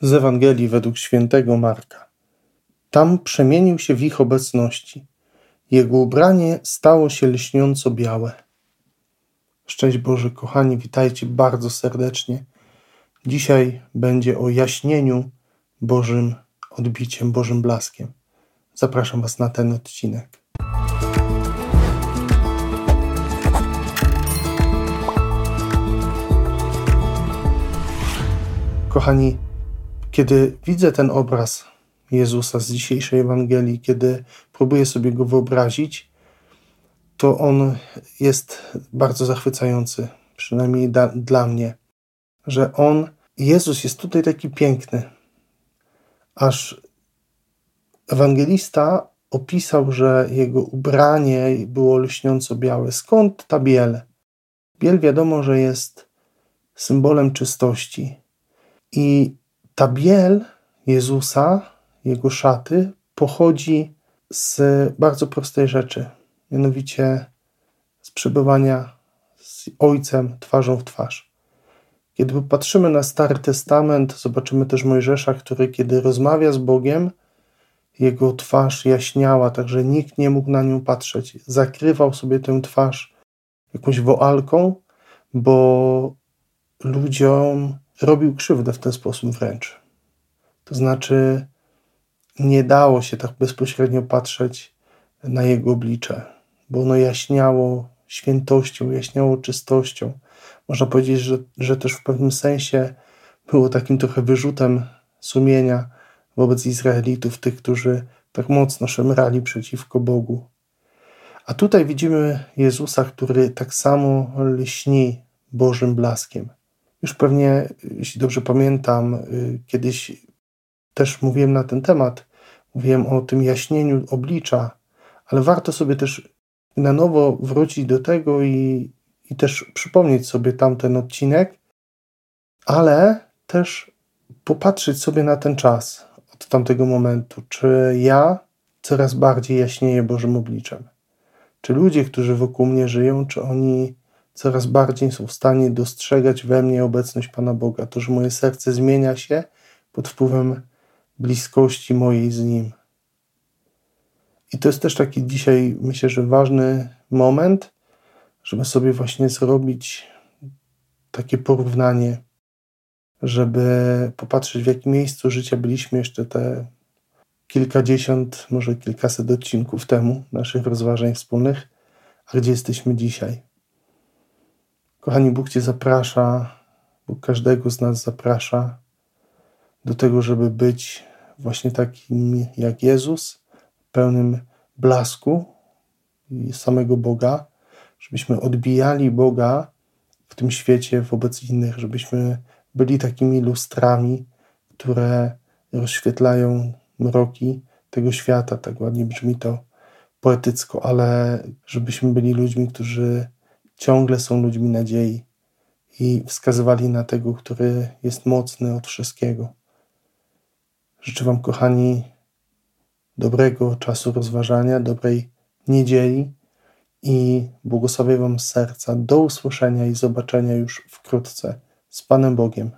z Ewangelii według świętego Marka. Tam przemienił się w ich obecności. Jego ubranie stało się lśniąco białe. Szczęść Boże, kochani, witajcie bardzo serdecznie. Dzisiaj będzie o jaśnieniu Bożym odbiciem, Bożym blaskiem. Zapraszam Was na ten odcinek. Kochani, kiedy widzę ten obraz Jezusa z dzisiejszej Ewangelii, kiedy próbuję sobie go wyobrazić, to on jest bardzo zachwycający, przynajmniej da, dla mnie, że on, Jezus jest tutaj taki piękny, aż ewangelista opisał, że jego ubranie było lśniąco białe. Skąd ta biel? Biel wiadomo, że jest symbolem czystości. I ta biel Jezusa, jego szaty, pochodzi z bardzo prostej rzeczy, mianowicie z przebywania z Ojcem twarzą w twarz. Kiedy popatrzymy na Stary Testament, zobaczymy też Mojżesza, który kiedy rozmawia z Bogiem, jego twarz jaśniała, tak że nikt nie mógł na nią patrzeć. Zakrywał sobie tę twarz jakąś woalką, bo ludziom robił krzywdę w ten sposób wręcz. To znaczy, nie dało się tak bezpośrednio patrzeć na jego oblicze, bo ono jaśniało świętością, jaśniało czystością. Można powiedzieć, że, że też w pewnym sensie było takim trochę wyrzutem sumienia wobec Izraelitów, tych, którzy tak mocno szemrali przeciwko Bogu. A tutaj widzimy Jezusa, który tak samo lśni Bożym blaskiem. Już pewnie, jeśli dobrze pamiętam, y, kiedyś też mówiłem na ten temat, mówiłem o tym jaśnieniu oblicza, ale warto sobie też na nowo wrócić do tego i, i też przypomnieć sobie tamten odcinek, ale też popatrzeć sobie na ten czas od tamtego momentu. Czy ja coraz bardziej jaśnieję Bożym obliczem? Czy ludzie, którzy wokół mnie żyją, czy oni coraz bardziej są w stanie dostrzegać we mnie obecność Pana Boga, to, że moje serce zmienia się pod wpływem bliskości mojej z Nim. I to jest też taki dzisiaj, myślę, że ważny moment, żeby sobie właśnie zrobić takie porównanie, żeby popatrzeć, w jakim miejscu życia byliśmy jeszcze te kilkadziesiąt, może kilkaset odcinków temu, naszych rozważań wspólnych, a gdzie jesteśmy dzisiaj. Kochani, Bóg Cię zaprasza, Bóg każdego z nas zaprasza do tego, żeby być właśnie takim jak Jezus, pełnym blasku samego Boga, żebyśmy odbijali Boga w tym świecie wobec innych, żebyśmy byli takimi lustrami, które rozświetlają mroki tego świata. Tak ładnie brzmi to poetycko, ale żebyśmy byli ludźmi, którzy ciągle są ludźmi nadziei i wskazywali na tego, który jest mocny od wszystkiego. Życzę Wam, kochani, dobrego czasu rozważania, dobrej niedzieli i błogosławię Wam serca. Do usłyszenia i zobaczenia już wkrótce. Z Panem Bogiem.